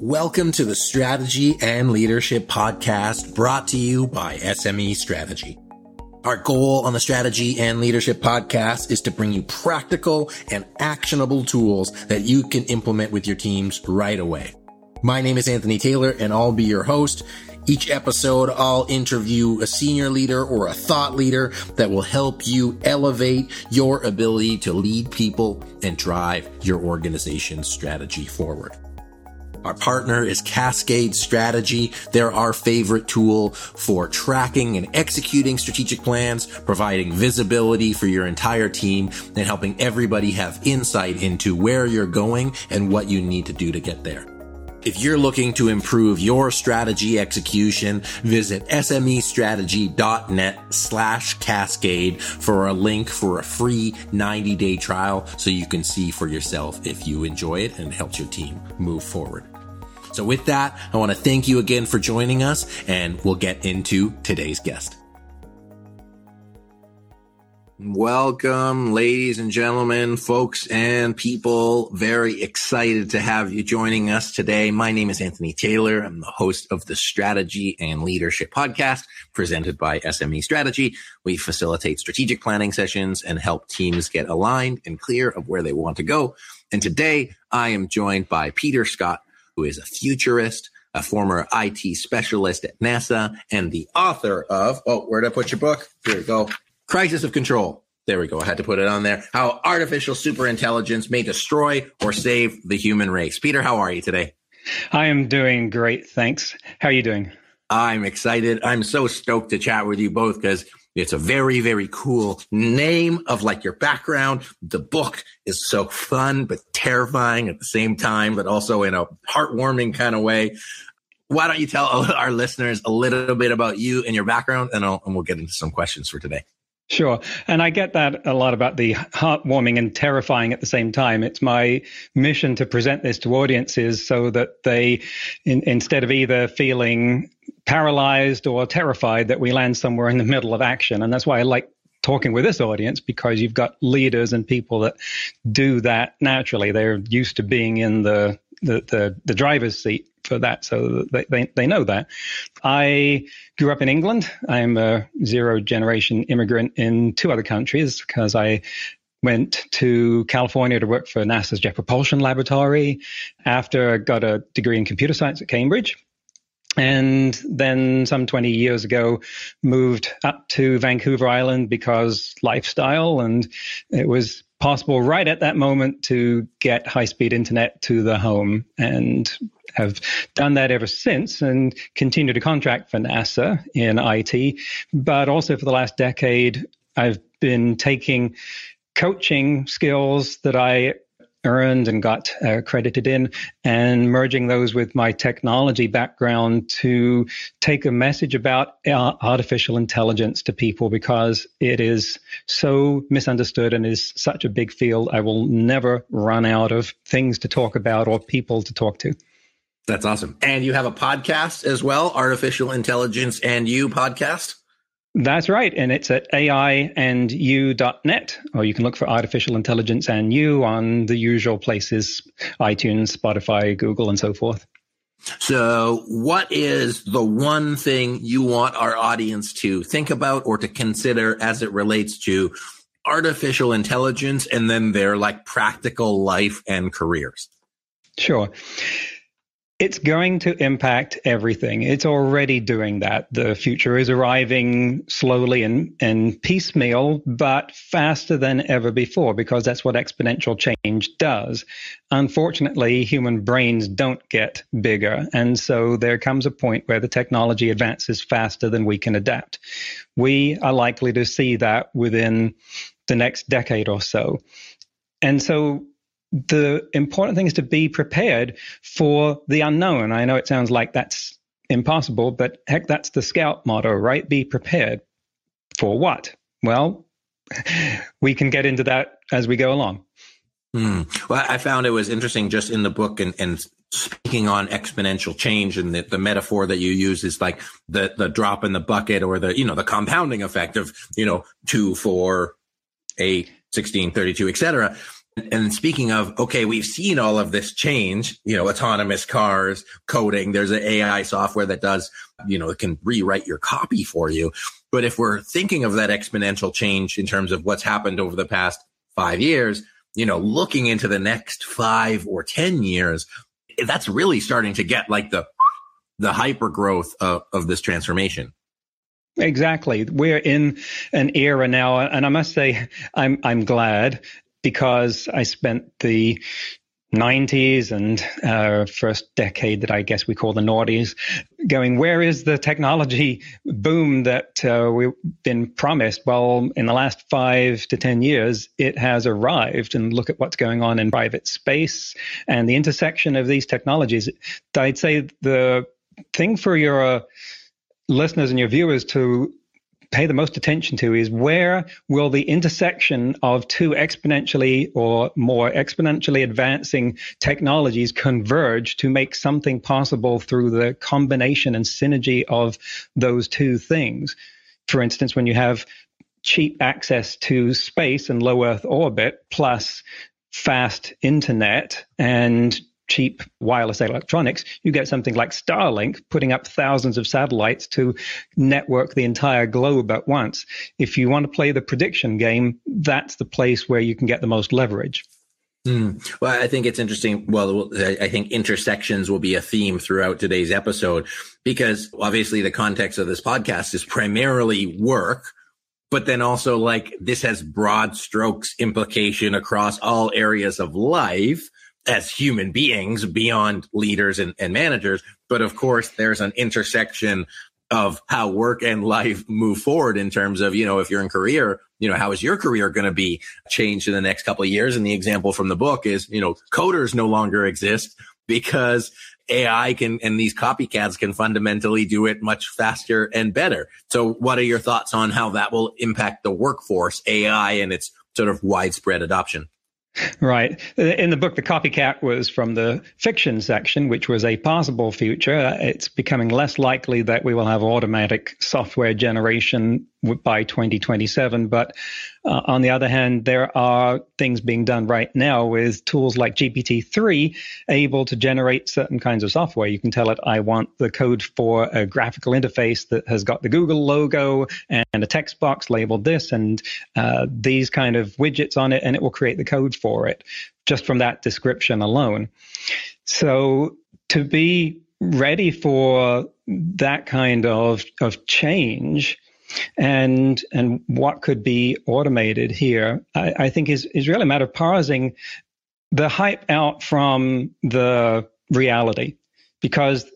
Welcome to the Strategy and Leadership Podcast brought to you by SME Strategy. Our goal on the Strategy and Leadership Podcast is to bring you practical and actionable tools that you can implement with your teams right away. My name is Anthony Taylor and I'll be your host. Each episode, I'll interview a senior leader or a thought leader that will help you elevate your ability to lead people and drive your organization's strategy forward. Our partner is Cascade Strategy. They're our favorite tool for tracking and executing strategic plans, providing visibility for your entire team, and helping everybody have insight into where you're going and what you need to do to get there. If you're looking to improve your strategy execution, visit smestrategy.net slash cascade for a link for a free 90 day trial so you can see for yourself if you enjoy it and helps your team move forward. So with that, I want to thank you again for joining us and we'll get into today's guest. Welcome, ladies and gentlemen, folks and people. Very excited to have you joining us today. My name is Anthony Taylor. I'm the host of the Strategy and Leadership Podcast presented by SME Strategy. We facilitate strategic planning sessions and help teams get aligned and clear of where they want to go. And today I am joined by Peter Scott, who is a futurist, a former IT specialist at NASA, and the author of, oh, where'd I put your book? Here we go. Crisis of Control. There we go. I had to put it on there. How artificial superintelligence may destroy or save the human race. Peter, how are you today? I am doing great. Thanks. How are you doing? I'm excited. I'm so stoked to chat with you both because it's a very, very cool name of like your background. The book is so fun, but terrifying at the same time, but also in a heartwarming kind of way. Why don't you tell our listeners a little bit about you and your background and, and we'll get into some questions for today. Sure. And I get that a lot about the heartwarming and terrifying at the same time. It's my mission to present this to audiences so that they, in, instead of either feeling paralyzed or terrified, that we land somewhere in the middle of action. And that's why I like talking with this audience because you've got leaders and people that do that naturally. They're used to being in the, the, the, the driver's seat for that. So they, they, they know that. I grew up in England. I'm a zero generation immigrant in two other countries because I went to California to work for NASA's Jet Propulsion Laboratory after I got a degree in computer science at Cambridge. And then some 20 years ago, moved up to Vancouver Island because lifestyle and it was possible right at that moment to get high speed internet to the home and have done that ever since and continue to contract for NASA in IT. But also for the last decade, I've been taking coaching skills that I earned and got uh, credited in and merging those with my technology background to take a message about uh, artificial intelligence to people because it is so misunderstood and is such a big field. I will never run out of things to talk about or people to talk to. That's awesome. And you have a podcast as well, Artificial Intelligence and You podcast? That's right. And it's at aiandyou.net, or you can look for artificial intelligence and you on the usual places iTunes, Spotify, Google, and so forth. So, what is the one thing you want our audience to think about or to consider as it relates to artificial intelligence and then their like practical life and careers? Sure. It's going to impact everything. It's already doing that. The future is arriving slowly and, and piecemeal, but faster than ever before because that's what exponential change does. Unfortunately, human brains don't get bigger. And so there comes a point where the technology advances faster than we can adapt. We are likely to see that within the next decade or so. And so the important thing is to be prepared for the unknown. I know it sounds like that's impossible, but heck, that's the scout motto, right? Be prepared for what? Well, we can get into that as we go along. Hmm. Well, I found it was interesting just in the book and, and speaking on exponential change and the, the metaphor that you use is like the, the drop in the bucket or the, you know, the compounding effect of, you know, two, four, eight, 16, 32, et cetera And speaking of, okay, we've seen all of this change, you know, autonomous cars, coding, there's an AI software that does, you know, it can rewrite your copy for you. But if we're thinking of that exponential change in terms of what's happened over the past five years, you know, looking into the next five or 10 years, that's really starting to get like the, the hyper growth of, of this transformation. Exactly. We're in an era now, and I must say, I'm I'm glad because I spent the 90s and uh, first decade that I guess we call the noughties, going, where is the technology boom that uh, we've been promised? Well, in the last five to 10 years, it has arrived. And look at what's going on in private space and the intersection of these technologies. I'd say the thing for your listeners and your viewers to pay the most attention to is where will the intersection of two exponentially or more exponentially advancing technologies converge to make something possible through the combination and synergy of those two things. For instance, when you have cheap access to space and low Earth orbit plus fast internet and cheap wireless electronics, you get something like Starlink putting up thousands of satellites to network the entire globe at once. If you want to play the prediction game, that's the place where you can get the most leverage. Mm. Well, I think it's interesting. Well, I think intersections will be a theme throughout today's episode because obviously the context of this podcast is primarily work, but then also like this has broad strokes implication across all areas of life as human beings beyond leaders and, and managers. But of course, there's an intersection of how work and life move forward in terms of, you know, if you're in career, you know, how is your career going to be changed in the next couple of years? And the example from the book is, you know, coders no longer exist because AI can and these copycats can fundamentally do it much faster and better. So what are your thoughts on how that will impact the workforce, AI and its sort of widespread adoption? Right. In the book, the copycat was from the fiction section, which was a possible future. It's becoming less likely that we will have automatic software generation by 2027. But uh, on the other hand, there are things being done right now with tools like GPT-3 able to generate certain kinds of software. You can tell it, I want the code for a graphical interface that has got the Google logo and a text box labeled this and uh, these kind of widgets on it, and it will create the code for it just from that description alone. So to be ready for that kind of, of change, and and what could be automated here, I, I think is is really a matter of parsing the hype out from the reality, because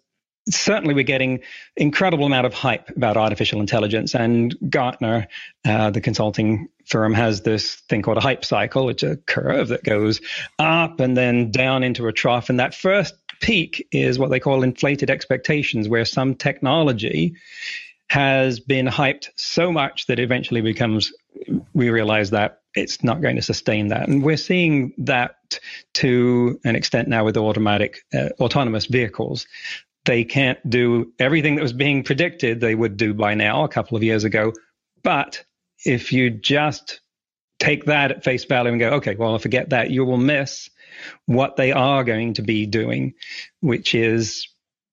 certainly we're getting incredible amount of hype about artificial intelligence and Gartner uh, the consulting firm has this thing called a hype cycle it's a curve that goes up and then down into a trough. And that first peak is what they call inflated expectations where some technology has been hyped so much that eventually becomes, we realize that it's not going to sustain that. And we're seeing that to an extent now with automatic, uh, autonomous vehicles. They can't do everything that was being predicted they would do by now, a couple of years ago. But if you just take that at face value and go, okay, well, I forget that, you will miss what they are going to be doing, which is,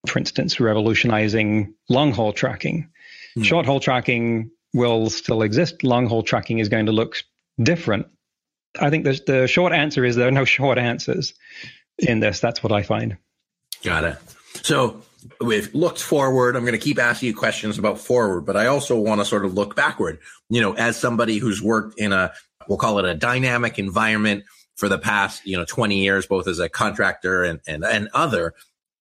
for instance, revolutionizing long haul tracking. Mm. Short haul tracking will still exist. Long haul tracking is going to look different. I think the, the short answer is there are no short answers in this. That's what I find. Got it. So we've looked forward. I'm going to keep asking you questions about forward, but I also want to sort of look backward. You know, as somebody who's worked in a, we'll call it a dynamic environment for the past, you know, 20 years, both as a contractor and, and, and other,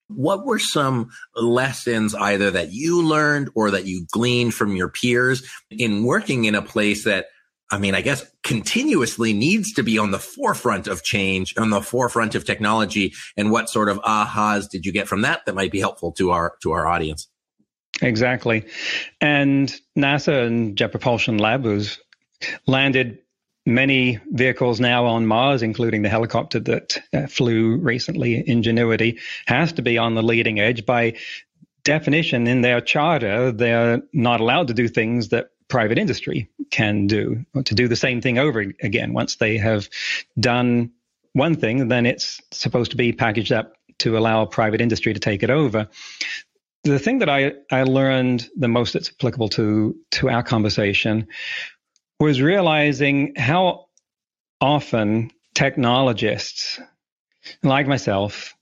what were some lessons either that you learned or that you gleaned from your peers in working in a place that, I mean, I guess continuously needs to be on the forefront of change, on the forefront of technology? And what sort of ahas did you get from that that might be helpful to our, to our audience? Exactly. And NASA and Jet Propulsion Lab was landed many vehicles now on Mars, including the helicopter that uh, flew recently, Ingenuity, has to be on the leading edge. By definition, in their charter, they're not allowed to do things that private industry can do, to do the same thing over again once they have done one thing, then it's supposed to be packaged up to allow private industry to take it over. The thing that I, I learned the most that's applicable to, to our conversation was realizing how often technologists like myself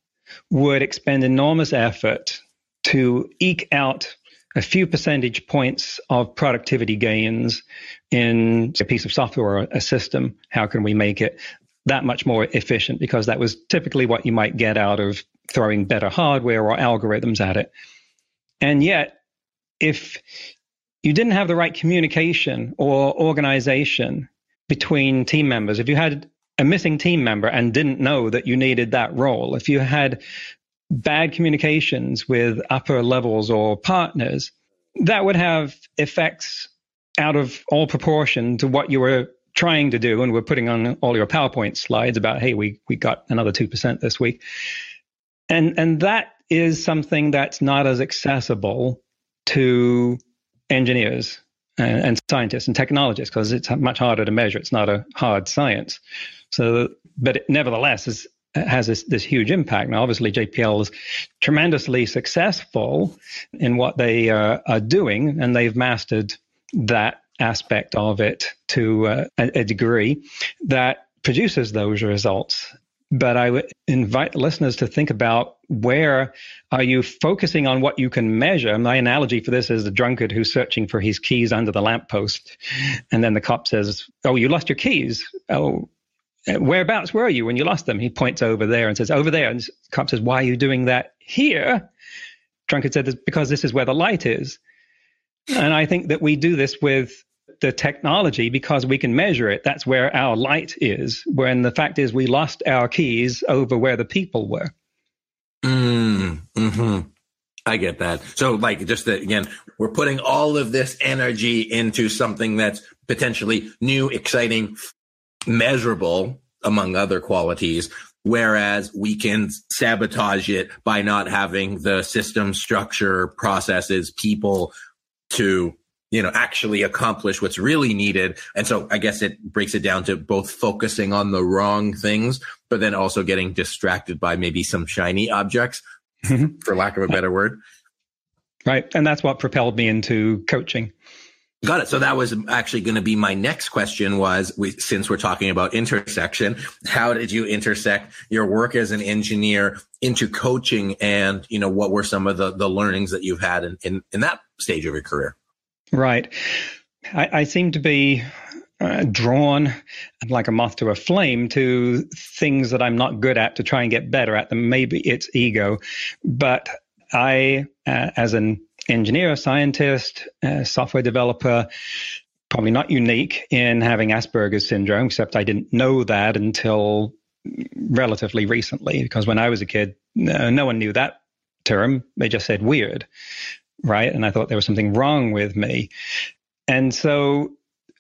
would expend enormous effort to eke out a few percentage points of productivity gains in a piece of software or a system. How can we make it that much more efficient? Because that was typically what you might get out of throwing better hardware or algorithms at it. And yet, if you didn't have the right communication or organization between team members, if you had a missing team member and didn't know that you needed that role, if you had bad communications with upper levels or partners, that would have effects out of all proportion to what you were trying to do. And we're putting on all your PowerPoint slides about, hey, we, we got another 2% this week. And, and that is something that's not as accessible to engineers and, and scientists and technologists because it's much harder to measure. It's not a hard science. So, but it nevertheless is has this, this huge impact. Now, obviously, JPL is tremendously successful in what they uh, are doing, and they've mastered that aspect of it to uh, a, a degree that produces those results. But I would invite listeners to think about where are you focusing on what you can measure? My analogy for this is the drunkard who's searching for his keys under the lamppost. And then the cop says, Oh, you lost your keys. Oh, whereabouts were you when you lost them? He points over there and says, over there. And the cop says, why are you doing that here? Drunkard said, because this is where the light is. And I think that we do this with the technology because we can measure it. That's where our light is. When the fact is, we lost our keys over where the people were. Mm, hmm I get that. So, like, just that again, we're putting all of this energy into something that's potentially new, exciting, measurable among other qualities. Whereas we can sabotage it by not having the system structure, processes, people to, you know, actually accomplish what's really needed. And so I guess it breaks it down to both focusing on the wrong things, but then also getting distracted by maybe some shiny objects, mm-hmm. for lack of a better word. Right. And that's what propelled me into coaching. Got it. So that was actually going to be my next question was we, since we're talking about intersection, how did you intersect your work as an engineer into coaching and, you know, what were some of the, the learnings that you've had in, in, in that stage of your career? Right. I, I seem to be uh, drawn like a moth to a flame to things that I'm not good at to try and get better at them. Maybe it's ego, but I, uh, as an engineer, scientist, uh, software developer, probably not unique in having Asperger's syndrome, except I didn't know that until relatively recently, because when I was a kid, no, no one knew that term. They just said weird, right? And I thought there was something wrong with me. And so,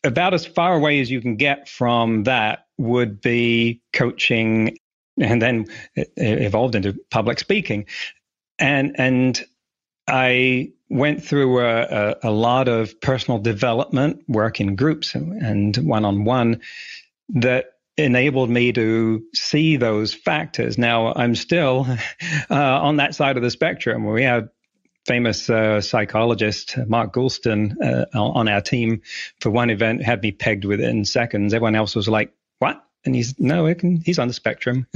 about as far away as you can get from that would be coaching and then it evolved into public speaking and and I went through a, a, a, lot of personal development work in groups and one on one that enabled me to see those factors. Now, I'm still uh, on that side of the spectrum. Where we have famous uh, psychologist Mark Goulston uh, on our team for one event had me pegged within seconds. Everyone else was like, "What?" And he's no, can, he's on the spectrum.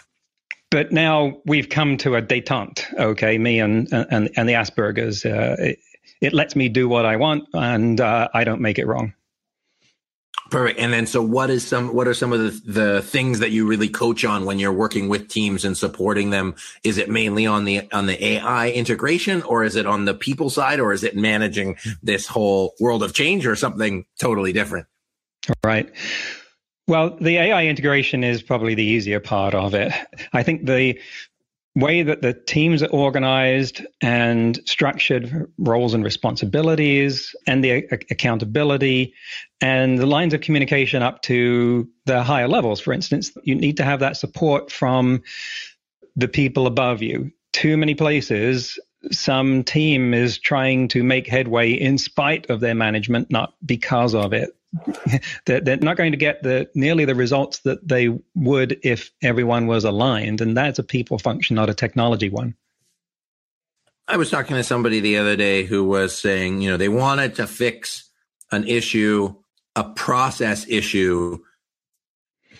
but now we've come to a detente. Okay, me and and and the Asperger's. Uh, it, it, lets me do what I want, and uh, I don't make it wrong. Perfect. And then, so what is some? What are some of the the things that you really coach on when you're working with teams and supporting them? Is it mainly on the on the AI integration, or is it on the people side, or is it managing this whole world of change, or something totally different? Right. Well, the AI integration is probably the easier part of it. I think the way that the teams are organized and structured roles and responsibilities and the accountability and the lines of communication up to the higher levels. For instance you need to have that support from the people above you. Too many places some team is trying to make headway in spite of their management not because of it they're, they're not going to get the nearly the results that they would if everyone was aligned. And that's a people function, not a technology one. I was talking to somebody the other day who was saying, you know, they wanted to fix an issue, a process issue,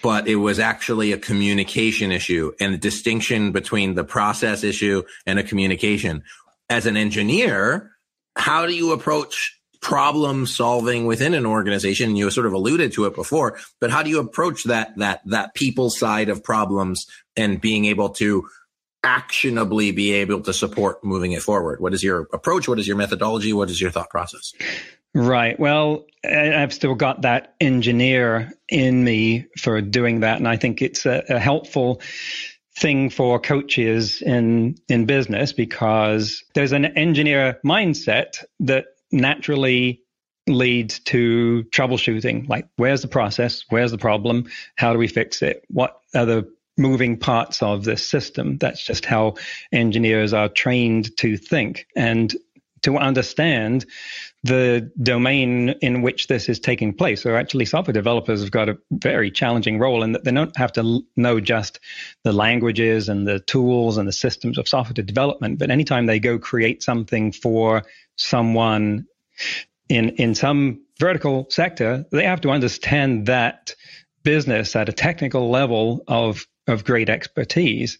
but it was actually a communication issue and the distinction between the process issue and a communication. As an engineer, how do you approach problem solving within an organization? You sort of alluded to it before, but how do you approach that, that, that people side of problems and being able to actionably be able to support moving it forward? What is your approach? What is your methodology? What is your thought process? Right. Well, I've still got that engineer in me for doing that. And I think it's a, a helpful thing for coaches in, in business because there's an engineer mindset that naturally leads to troubleshooting. Like, where's the process? Where's the problem? How do we fix it? What are the moving parts of this system? That's just how engineers are trained to think and to understand the domain in which this is taking place. So actually software developers have got a very challenging role in that they don't have to know just the languages and the tools and the systems of software development, but anytime they go create something for someone in in some vertical sector, they have to understand that business at a technical level of of great expertise.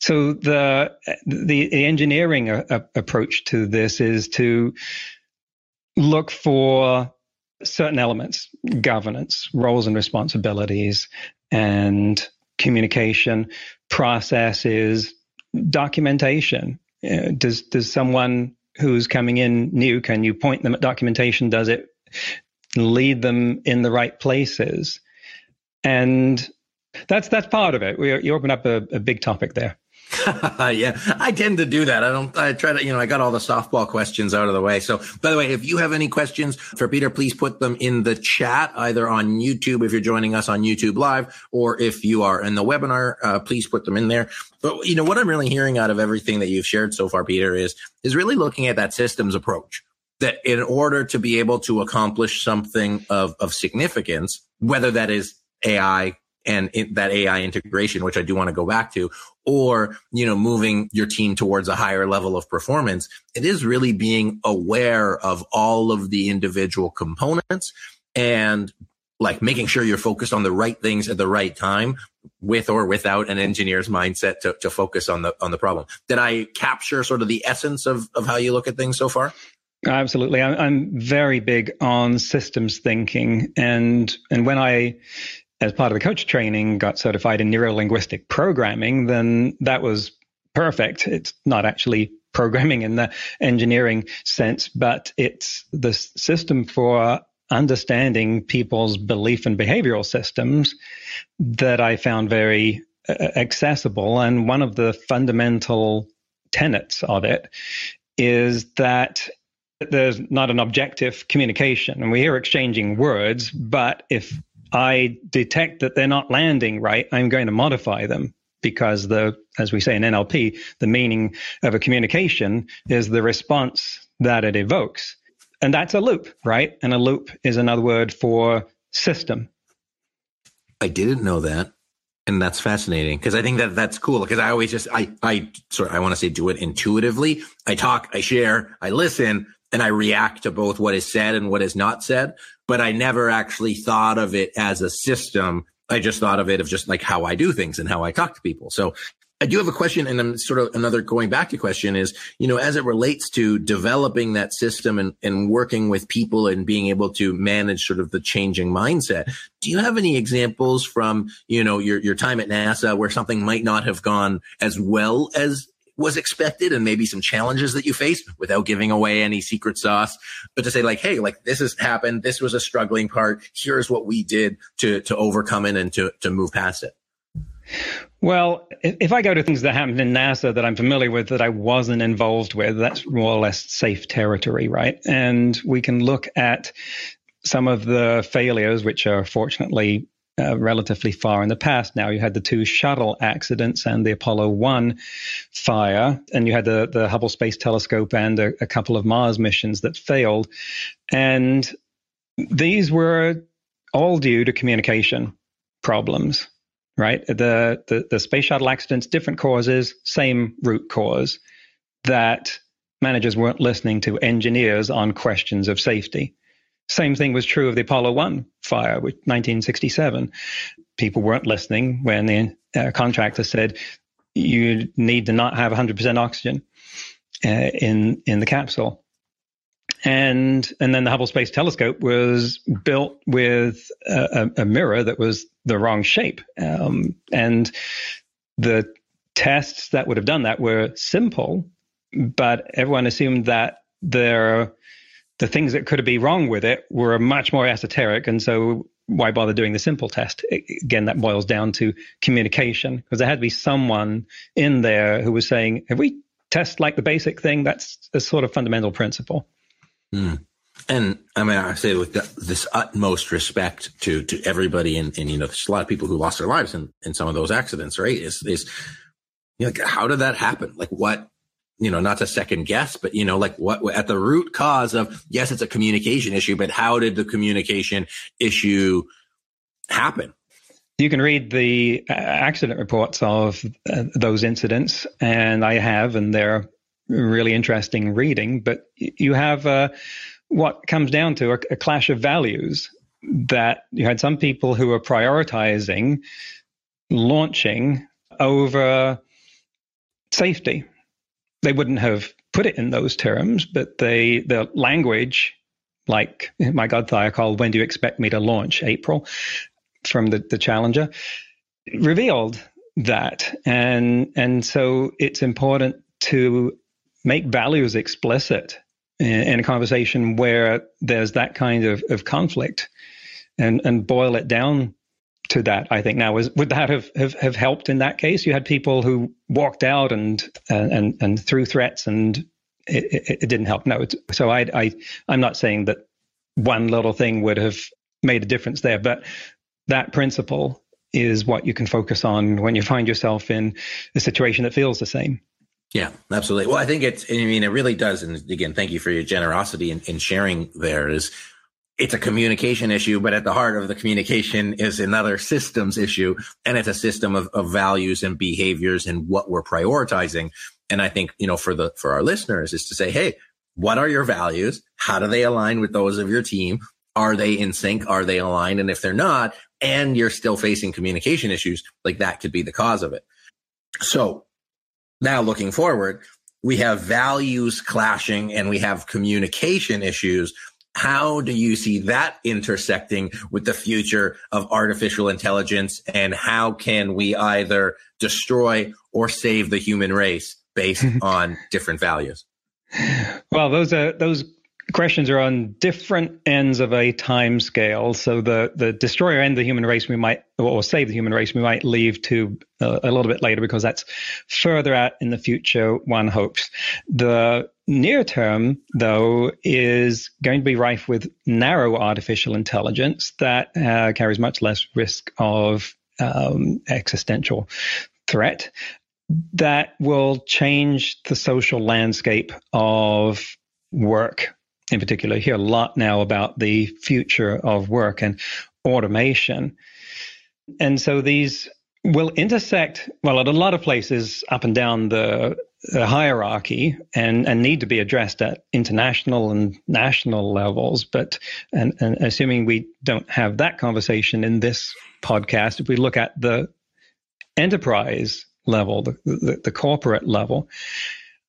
So the the, the engineering a, a approach to this is to look for certain elements, governance, roles and responsibilities, and communication, processes, documentation. Uh, does does someone who's coming in new can you point them at documentation? Does it lead them in the right places? And that's that's part of it. We, you open up a, a big topic there. yeah, I tend to do that. I don't, I try to, you know, I got all the softball questions out of the way. So, by the way, if you have any questions for Peter, please put them in the chat, either on YouTube if you're joining us on YouTube Live, or if you are in the webinar, uh, please put them in there. But, you know, what I'm really hearing out of everything that you've shared so far, Peter, is, is really looking at that systems approach that in order to be able to accomplish something of, of significance, whether that is AI, and that AI integration, which I do want to go back to, or, you know, moving your team towards a higher level of performance, it is really being aware of all of the individual components and like making sure you're focused on the right things at the right time with or without an engineer's mindset to, to focus on the, on the problem. Did I capture sort of the essence of, of how you look at things so far? Absolutely. I'm very big on systems thinking. And, and when I as part of the coach training, got certified in neuro linguistic programming, then that was perfect. It's not actually programming in the engineering sense, but it's the system for understanding people's belief and behavioral systems that I found very uh, accessible. And one of the fundamental tenets of it is that there's not an objective communication. And we hear exchanging words, but if I detect that they're not landing right, I'm going to modify them because the, as we say in NLP, the meaning of a communication is the response that it evokes. And that's a loop, right? And a loop is another word for system. I didn't know that. And that's fascinating because I think that that's cool because I always just, I, I sort of, I want to say do it intuitively. I talk, I share, I listen, and I react to both what is said and what is not said but I never actually thought of it as a system. I just thought of it of just like how I do things and how I talk to people. So I do have a question and I'm sort of another going back to question is, you know, as it relates to developing that system and, and working with people and being able to manage sort of the changing mindset. Do you have any examples from, you know, your, your time at NASA where something might not have gone as well as was expected and maybe some challenges that you faced without giving away any secret sauce, but to say like, Hey, like this has happened. This was a struggling part. Here's what we did to, to overcome it and to, to move past it. Well, if I go to things that happened in NASA that I'm familiar with that I wasn't involved with, that's more or less safe territory, right? And we can look at some of the failures, which are fortunately uh, relatively far in the past now. You had the two shuttle accidents and the Apollo 1 fire, and you had the, the Hubble Space Telescope and a, a couple of Mars missions that failed. And these were all due to communication problems, right? The, the, the space shuttle accidents, different causes, same root cause that managers weren't listening to engineers on questions of safety. Same thing was true of the Apollo 1 fire, with 1967. People weren't listening when the uh, contractor said, you need to not have 100% oxygen uh, in, in the capsule. And, and then the Hubble Space Telescope was built with a, a mirror that was the wrong shape. Um, and the tests that would have done that were simple, but everyone assumed that there the things that could be wrong with it were much more esoteric. And so why bother doing the simple test? Again, that boils down to communication because there had to be someone in there who was saying, if we test like the basic thing, that's a sort of fundamental principle. Mm. And I mean, I say with this utmost respect to, to everybody and, and, you know, there's a lot of people who lost their lives in, in some of those accidents, right? Is, is, you know, how did that happen? Like what, you know, not to second guess, but you know, like what at the root cause of, yes, it's a communication issue, but how did the communication issue happen? You can read the uh, accident reports of uh, those incidents, and I have, and they're really interesting reading. But you have uh, what comes down to a, a clash of values that you had some people who were prioritizing launching over safety they wouldn't have put it in those terms, but they the language, like my God, Thiokol "When do you expect me to launch?" April from the the Challenger, revealed that, and and so it's important to make values explicit in, in a conversation where there's that kind of, of conflict, and and boil it down to that. I think now was would that have, have, have helped in that case? You had people who walked out and and and threw threats, and it, it, it didn't help. No, so I I I'm not saying that one little thing would have made a difference there, but that principle is what you can focus on when you find yourself in a situation that feels the same. Yeah, absolutely. Well, I think it's, I mean, it really does. And again, thank you for your generosity in, in sharing there is it's a communication issue, but at the heart of the communication is another systems issue. And it's a system of, of values and behaviors and what we're prioritizing. And I think, you know, for the, for our listeners is to say, Hey, what are your values? How do they align with those of your team? Are they in sync? Are they aligned? And if they're not, and you're still facing communication issues, like that could be the cause of it. So now looking forward, we have values clashing and we have communication issues how do you see that intersecting with the future of artificial intelligence? And how can we either destroy or save the human race based on different values? Well, those are those questions are on different ends of a time scale. So the the destroyer and the human race we might or save the human race we might leave to uh, a little bit later because that's further out in the future. One hopes the near term, though, is going to be rife with narrow artificial intelligence that uh, carries much less risk of um, existential threat that will change the social landscape of work. In particular, hear a lot now about the future of work and automation. And so these will intersect, well, at a lot of places up and down the a hierarchy and, and need to be addressed at international and national levels. But and, and assuming we don't have that conversation in this podcast, if we look at the enterprise level, the, the, the corporate level,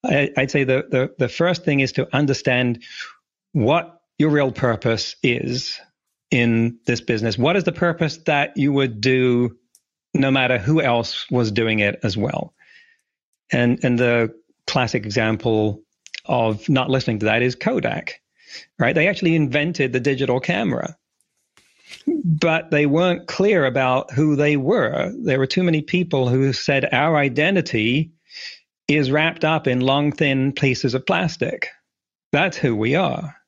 I, would say the, the, the first thing is to understand what your real purpose is in this business. What is the purpose that you would do no matter who else was doing it as well? And and the classic example of not listening to that is Kodak, right? They actually invented the digital camera, but they weren't clear about who they were. There were too many people who said our identity is wrapped up in long, thin pieces of plastic. That's who we are.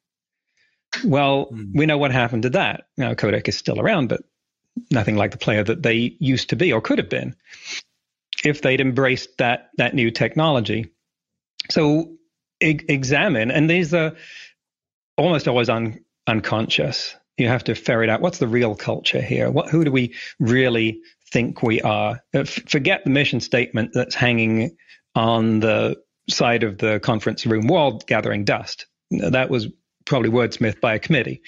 Well, mm. we know what happened to that. Now, Kodak is still around, but nothing like the player that they used to be or could have been if they'd embraced that that new technology. So e- examine, and these are almost always un- unconscious. you have to ferret out what's the real culture here. What who do we really think we are? Uh, forget the mission statement that's hanging on the side of the conference room wall, gathering dust. That was probably wordsmithed by a committee.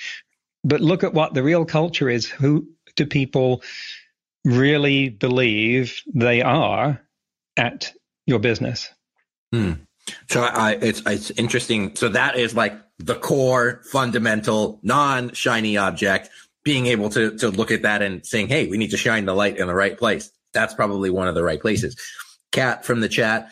But look at what the real culture is. Who do people really believe they are at your business? Hmm. So I, it's it's interesting. So that is like the core, fundamental, non shiny object. Being able to to look at that and saying, "Hey, we need to shine the light in the right place." That's probably one of the right places. Cat from the chat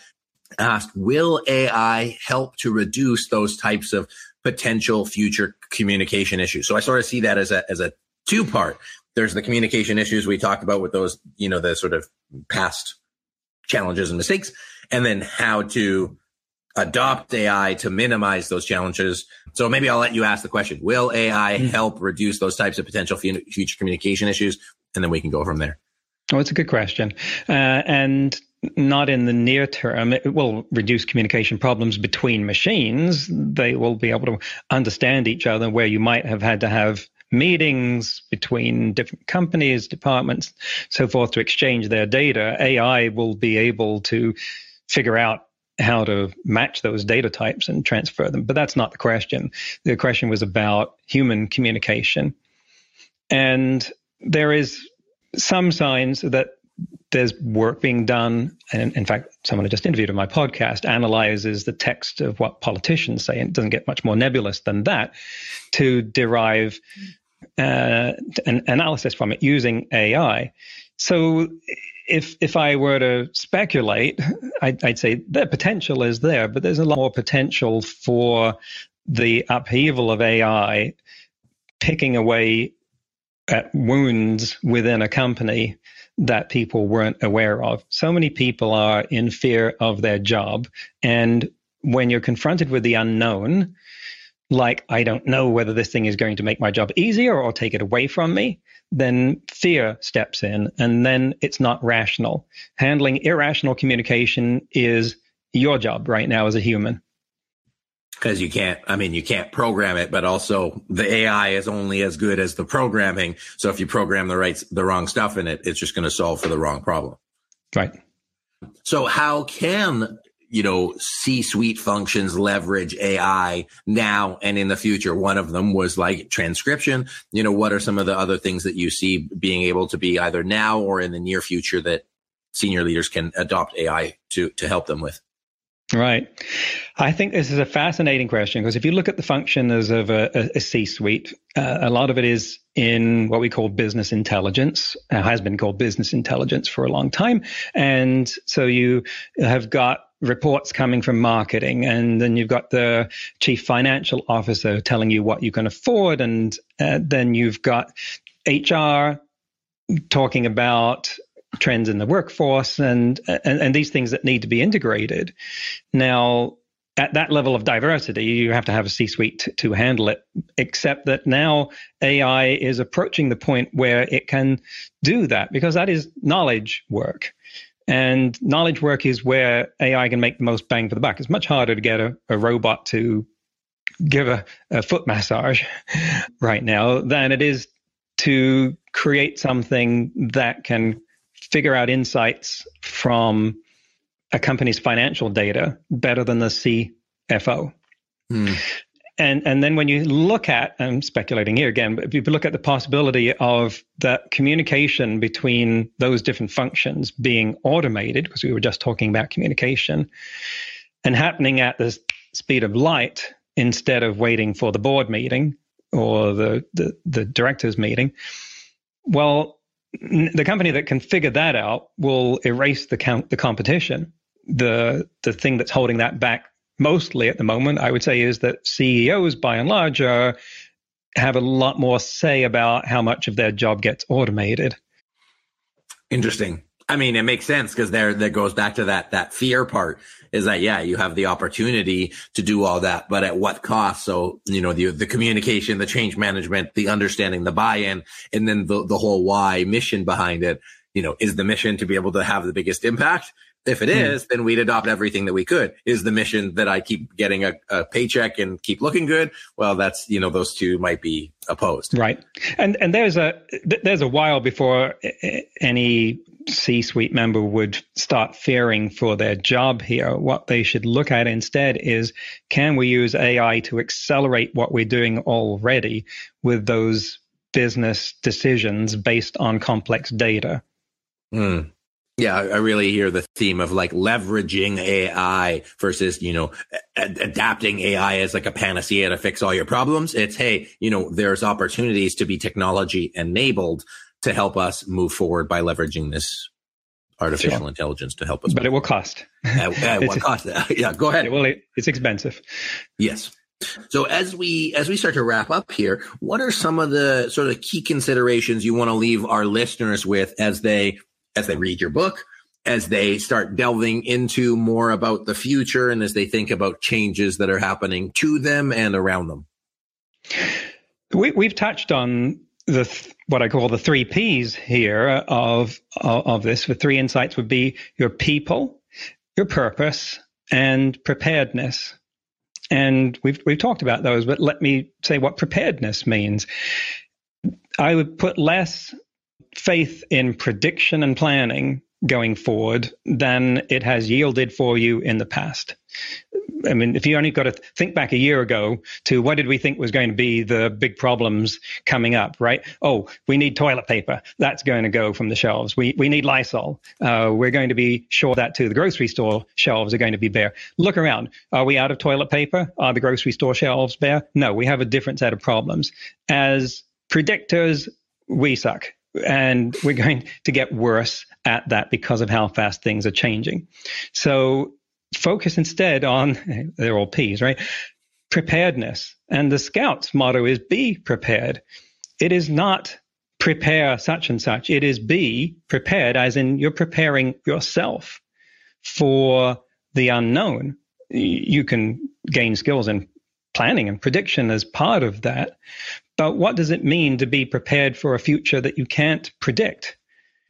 asked, "Will AI help to reduce those types of potential future communication issues?" So I sort of see that as a as a two part. There's the communication issues we talked about with those, you know, the sort of past challenges and mistakes, and then how to adopt AI to minimize those challenges. So maybe I'll let you ask the question. Will AI mm-hmm. help reduce those types of potential future communication issues? And then we can go from there. Oh, it's a good question. Uh, and not in the near term. It will reduce communication problems between machines. They will be able to understand each other where you might have had to have meetings between different companies, departments, so forth to exchange their data. AI will be able to figure out how to match those data types and transfer them. But that's not the question. The question was about human communication. And there is some signs that there's work being done. And in fact, someone I just interviewed on my podcast analyzes the text of what politicians say, and it doesn't get much more nebulous than that, to derive uh, an analysis from it using AI. So if if I were to speculate, I'd, I'd, say the potential is there, but there's a lot more potential for the upheaval of AI picking away at wounds within a company that people weren't aware of. So many people are in fear of their job, and when you're confronted with the unknown, like I don't know whether this thing is going to make my job easier or take it away from me, then fear steps in and then it's not rational. Handling irrational communication is your job right now as a human. Because you can't, I mean, you can't program it, but also the AI is only as good as the programming. So if you program the right, the wrong stuff in it, it's just going to solve for the wrong problem. Right. So how can you know, C-suite functions leverage AI now and in the future. One of them was like transcription. You know, what are some of the other things that you see being able to be either now or in the near future that senior leaders can adopt AI to, to help them with? Right. I think this is a fascinating question because if you look at the functions of a, a C-suite, uh, a lot of it is in what we call business intelligence, uh, has been called business intelligence for a long time. And so you have got reports coming from marketing, and then you've got the chief financial officer telling you what you can afford, and uh, then you've got HR talking about trends in the workforce and, and and these things that need to be integrated. Now, at that level of diversity, you have to have a C-suite to, to handle it. Except that now AI is approaching the point where it can do that because that is knowledge work. And knowledge work is where AI can make the most bang for the buck. It's much harder to get a, a robot to give a, a foot massage right now than it is to create something that can figure out insights from a company's financial data better than the CFO. Hmm. And and then when you look at, I'm speculating here again, but if you look at the possibility of the communication between those different functions being automated, because we were just talking about communication, and happening at the speed of light instead of waiting for the board meeting or the the, the directors meeting, well, the company that can figure that out will erase the count the competition. The the thing that's holding that back mostly at the moment, I would say, is that CEOs, by and large, are, have a lot more say about how much of their job gets automated. Interesting. I mean, it makes sense because there that goes back to that that fear part is that yeah, you have the opportunity to do all that, but at what cost? So you know the the communication, the change management, the understanding, the buy-in, and then the the whole why mission behind it. You know, is the mission to be able to have the biggest impact, If it is, mm. then we'd adopt everything that we could. Is the mission that I keep getting a, a paycheck and keep looking good? Well, that's, you know, those two might be opposed. Right. And, and there's a, there's a while before any C-suite member would start fearing for their job here. What they should look at instead is, can we use AI to accelerate what we're doing already with those business decisions based on complex data? Mm. Yeah, I really hear the theme of like leveraging AI versus, you know, adapting AI as like a panacea to fix all your problems. It's, hey, you know, there's opportunities to be technology enabled to help us move forward by leveraging this artificial sure. intelligence to help us. But it will cost. At, at what cost? yeah, go ahead. Well, it, it's expensive. Yes. So as we as we start to wrap up here, what are some of the sort of key considerations you want to leave our listeners with as they as they read your book, as they start delving into more about the future and as they think about changes that are happening to them and around them? We, we've touched on the what I call the three P's here of, of, of this. The three insights would be your people, your purpose, and preparedness. And we've we've talked about those, but let me say what preparedness means. I would put less faith in prediction and planning going forward than it has yielded for you in the past. I mean, if you only got to think back a year ago to what did we think was going to be the big problems coming up, right? Oh, we need toilet paper. That's going to go from the shelves. We, we need Lysol. Uh, we're going to be sure that too. The grocery store shelves are going to be bare. Look around. Are we out of toilet paper? Are the grocery store shelves bare? No, we have a different set of problems. As predictors, we suck and we're going to get worse at that because of how fast things are changing. So focus instead on, they're all P's, right? Preparedness. And the Scouts motto is be prepared. It is not prepare such and such. It is be prepared, as in you're preparing yourself for the unknown. You can gain skills in planning and prediction as part of that. But what does it mean to be prepared for a future that you can't predict?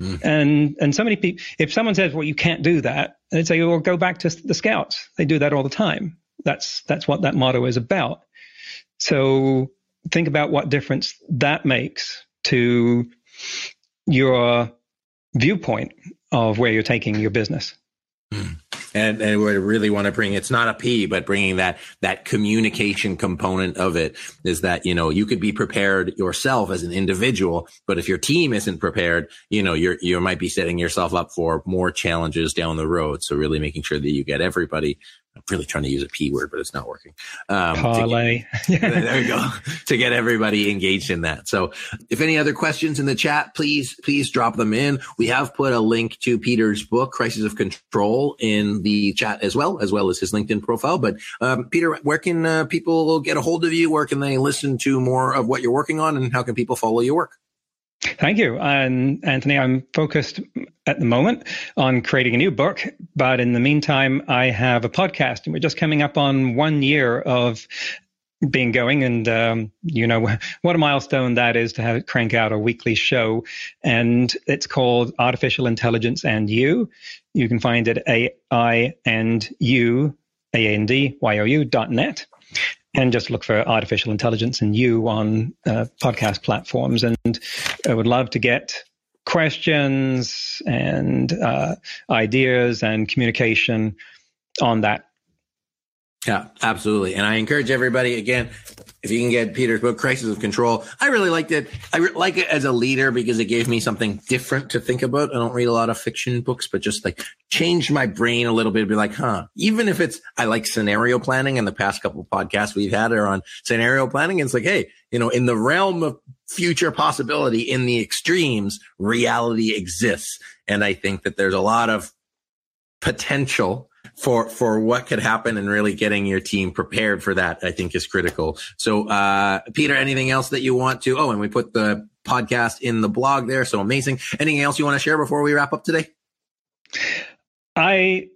Mm. And and so many people, if someone says, "Well, you can't do that," they'd say, "Well, go back to the Scouts. They do that all the time. That's that's what that motto is about." So think about what difference that makes to your viewpoint of where you're taking your business. Mm and and we really want to bring it's not a P, but bringing that that communication component of it is that you know you could be prepared yourself as an individual, but if your team isn't prepared, you know you're you might be setting yourself up for more challenges down the road. So really making sure that you get everybody I'm really trying to use a P word, but it's not working. Um, Parlay. Get, there you go. To get everybody engaged in that. So if any other questions in the chat, please, please drop them in. We have put a link to Peter's book, Crisis of Control in the chat as well, as well as his LinkedIn profile. But, um, Peter, where can uh, people get a hold of you? Where can they listen to more of what you're working on and how can people follow your work? Thank you. And Anthony, I'm focused at the moment on creating a new book, but in the meantime, I have a podcast and we're just coming up on one year of being going and um, you know what a milestone that is to have crank out a weekly show. And it's called artificial intelligence and you. You can find it a i and dot net and just look for artificial intelligence and you on uh, podcast platforms. And I would love to get questions and uh, ideas and communication on that yeah, absolutely. And I encourage everybody again, if you can get Peter's book, Crisis of Control. I really liked it. I re- like it as a leader because it gave me something different to think about. I don't read a lot of fiction books, but just like changed my brain a little bit. Be like, huh, even if it's, I like scenario planning and the past couple of podcasts we've had are on scenario planning. It's like, Hey, you know, in the realm of future possibility in the extremes, reality exists. And I think that there's a lot of potential for for what could happen and really getting your team prepared for that i think is critical. So uh peter anything else that you want to oh and we put the podcast in the blog there. So amazing. Anything else you want to share before we wrap up today? I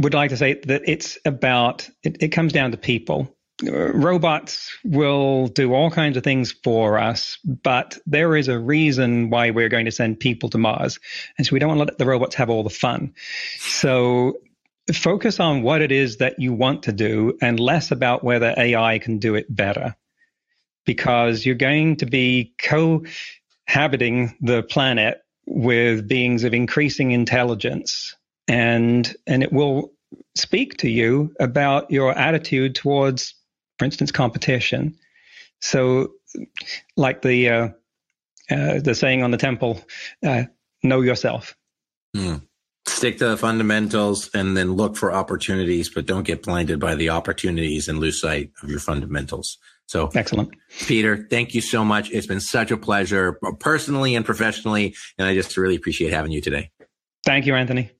would like to say that it's about it, it comes down to people. Robots will do all kinds of things for us, but there is a reason why we're going to send people to Mars. And so we don't want to let the robots have all the fun. So focus on what it is that you want to do and less about whether AI can do it better. Because you're going to be cohabiting the planet with beings of increasing intelligence and and it will speak to you about your attitude towards for instance, competition. So, like the uh, uh, the saying on the temple, uh, know yourself. Mm. Stick to the fundamentals and then look for opportunities, but don't get blinded by the opportunities and lose sight of your fundamentals. So excellent. Peter, thank you so much. It's been such a pleasure personally and professionally. And I just really appreciate having you today. Thank you, Anthony.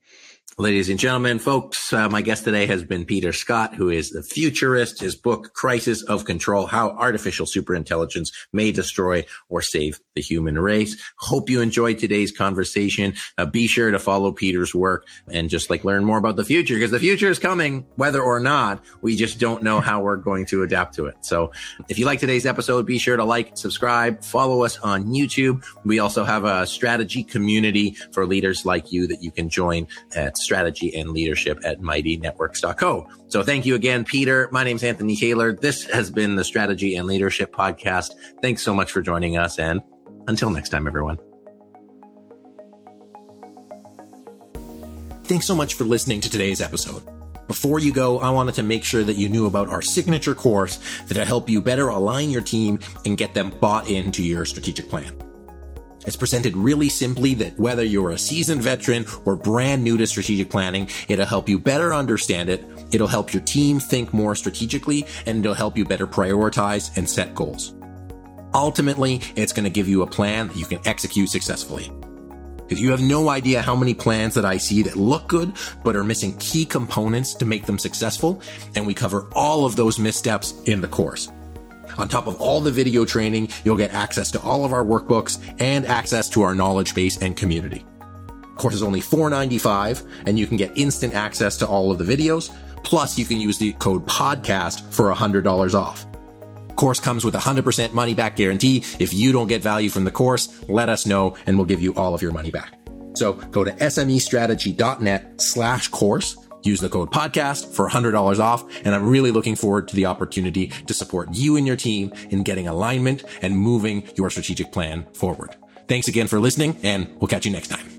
Ladies and gentlemen, folks, uh, my guest today has been Peter Scott, who is the futurist. His book, Crisis of Control, How Artificial Superintelligence May Destroy or Save the Human Race. Hope you enjoyed today's conversation. Uh, be sure to follow Peter's work and just like learn more about the future because the future is coming, whether or not we just don't know how we're going to adapt to it. So if you like today's episode, be sure to like, subscribe, follow us on YouTube. We also have a strategy community for leaders like you that you can join at strategy and leadership at mightynetworks.co. So thank you again, Peter. My name is Anthony Taylor. This has been the Strategy and Leadership Podcast. Thanks so much for joining us. And until next time, everyone. Thanks so much for listening to today's episode. Before you go, I wanted to make sure that you knew about our signature course that'll help you better align your team and get them bought into your strategic plan. It's presented really simply that whether you're a seasoned veteran or brand new to strategic planning, it'll help you better understand it. It'll help your team think more strategically and it'll help you better prioritize and set goals. Ultimately, it's going to give you a plan that you can execute successfully. Because you have no idea how many plans that I see that look good, but are missing key components to make them successful. And we cover all of those missteps in the course. On top of all the video training, you'll get access to all of our workbooks and access to our knowledge base and community. Course is only $4.95 and you can get instant access to all of the videos. Plus you can use the code podcast for $100 off. Course comes with a 100% money back guarantee. If you don't get value from the course, let us know and we'll give you all of your money back. So go to smestrategy.net slash course Use the code podcast for $100 off. And I'm really looking forward to the opportunity to support you and your team in getting alignment and moving your strategic plan forward. Thanks again for listening and we'll catch you next time.